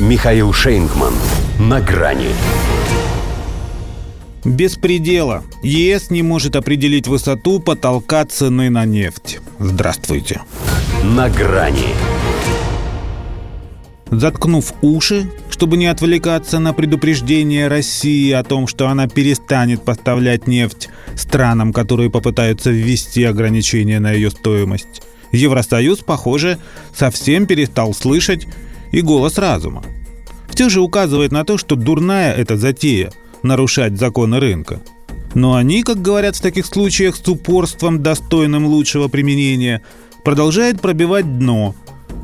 Михаил Шейнгман. На грани. Без предела. ЕС не может определить высоту потолка цены на нефть. Здравствуйте. На грани. Заткнув уши, чтобы не отвлекаться на предупреждение России о том, что она перестанет поставлять нефть странам, которые попытаются ввести ограничения на ее стоимость, Евросоюз, похоже, совсем перестал слышать и голос разума. Все же указывает на то, что дурная эта затея – нарушать законы рынка. Но они, как говорят в таких случаях с упорством, достойным лучшего применения, продолжают пробивать дно,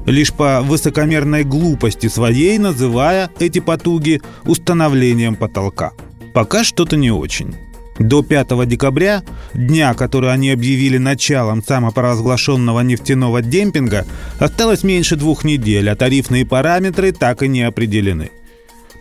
лишь по высокомерной глупости своей называя эти потуги установлением потолка. Пока что-то не очень. До 5 декабря, дня, который они объявили началом самопоразглашенного нефтяного демпинга, осталось меньше двух недель, а тарифные параметры так и не определены.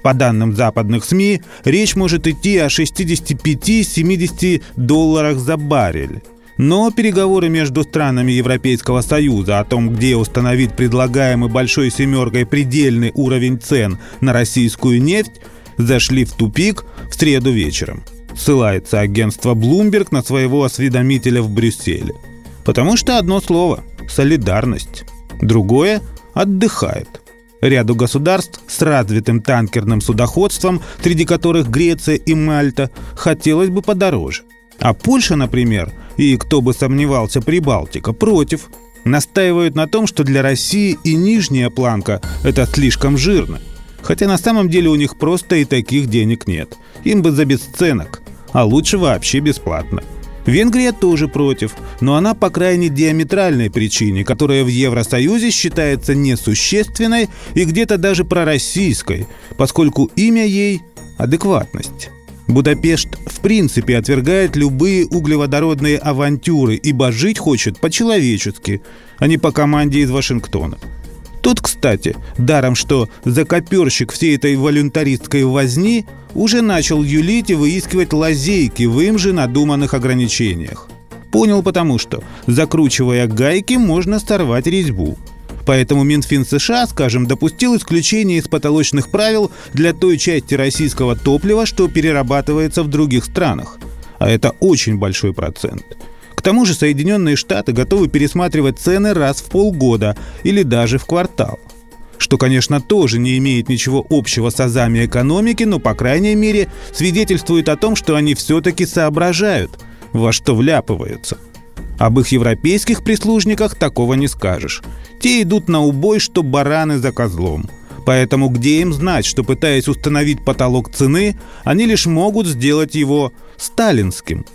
По данным западных СМИ, речь может идти о 65-70 долларах за баррель. Но переговоры между странами Европейского Союза о том, где установить предлагаемый «большой семеркой» предельный уровень цен на российскую нефть, зашли в тупик в среду вечером – ссылается агентство Bloomberg на своего осведомителя в Брюсселе. Потому что одно слово – солидарность. Другое – отдыхает. Ряду государств с развитым танкерным судоходством, среди которых Греция и Мальта, хотелось бы подороже. А Польша, например, и кто бы сомневался, Прибалтика, против. Настаивают на том, что для России и нижняя планка – это слишком жирно. Хотя на самом деле у них просто и таких денег нет. Им бы за бесценок а лучше вообще бесплатно. Венгрия тоже против, но она по крайне диаметральной причине, которая в Евросоюзе считается несущественной и где-то даже пророссийской, поскольку имя ей – адекватность. Будапешт в принципе отвергает любые углеводородные авантюры, ибо жить хочет по-человечески, а не по команде из Вашингтона. Тут, кстати, даром что закоперщик всей этой волюнтаристской возни уже начал юлить и выискивать лазейки в им же надуманных ограничениях. Понял потому что, закручивая гайки, можно сорвать резьбу. Поэтому Минфин США, скажем, допустил исключение из потолочных правил для той части российского топлива, что перерабатывается в других странах. А это очень большой процент. К тому же Соединенные Штаты готовы пересматривать цены раз в полгода или даже в квартал что, конечно, тоже не имеет ничего общего с азами экономики, но, по крайней мере, свидетельствует о том, что они все-таки соображают, во что вляпываются. Об их европейских прислужниках такого не скажешь. Те идут на убой, что бараны за козлом. Поэтому где им знать, что пытаясь установить потолок цены, они лишь могут сделать его сталинским.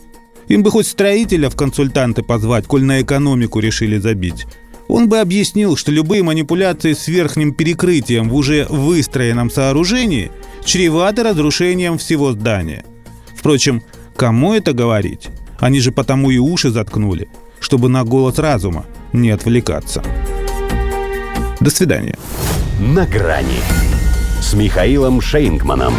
Им бы хоть строителя в консультанты позвать, коль на экономику решили забить он бы объяснил, что любые манипуляции с верхним перекрытием в уже выстроенном сооружении чреваты разрушением всего здания. Впрочем, кому это говорить? Они же потому и уши заткнули, чтобы на голос разума не отвлекаться. До свидания. На грани с Михаилом Шейнгманом.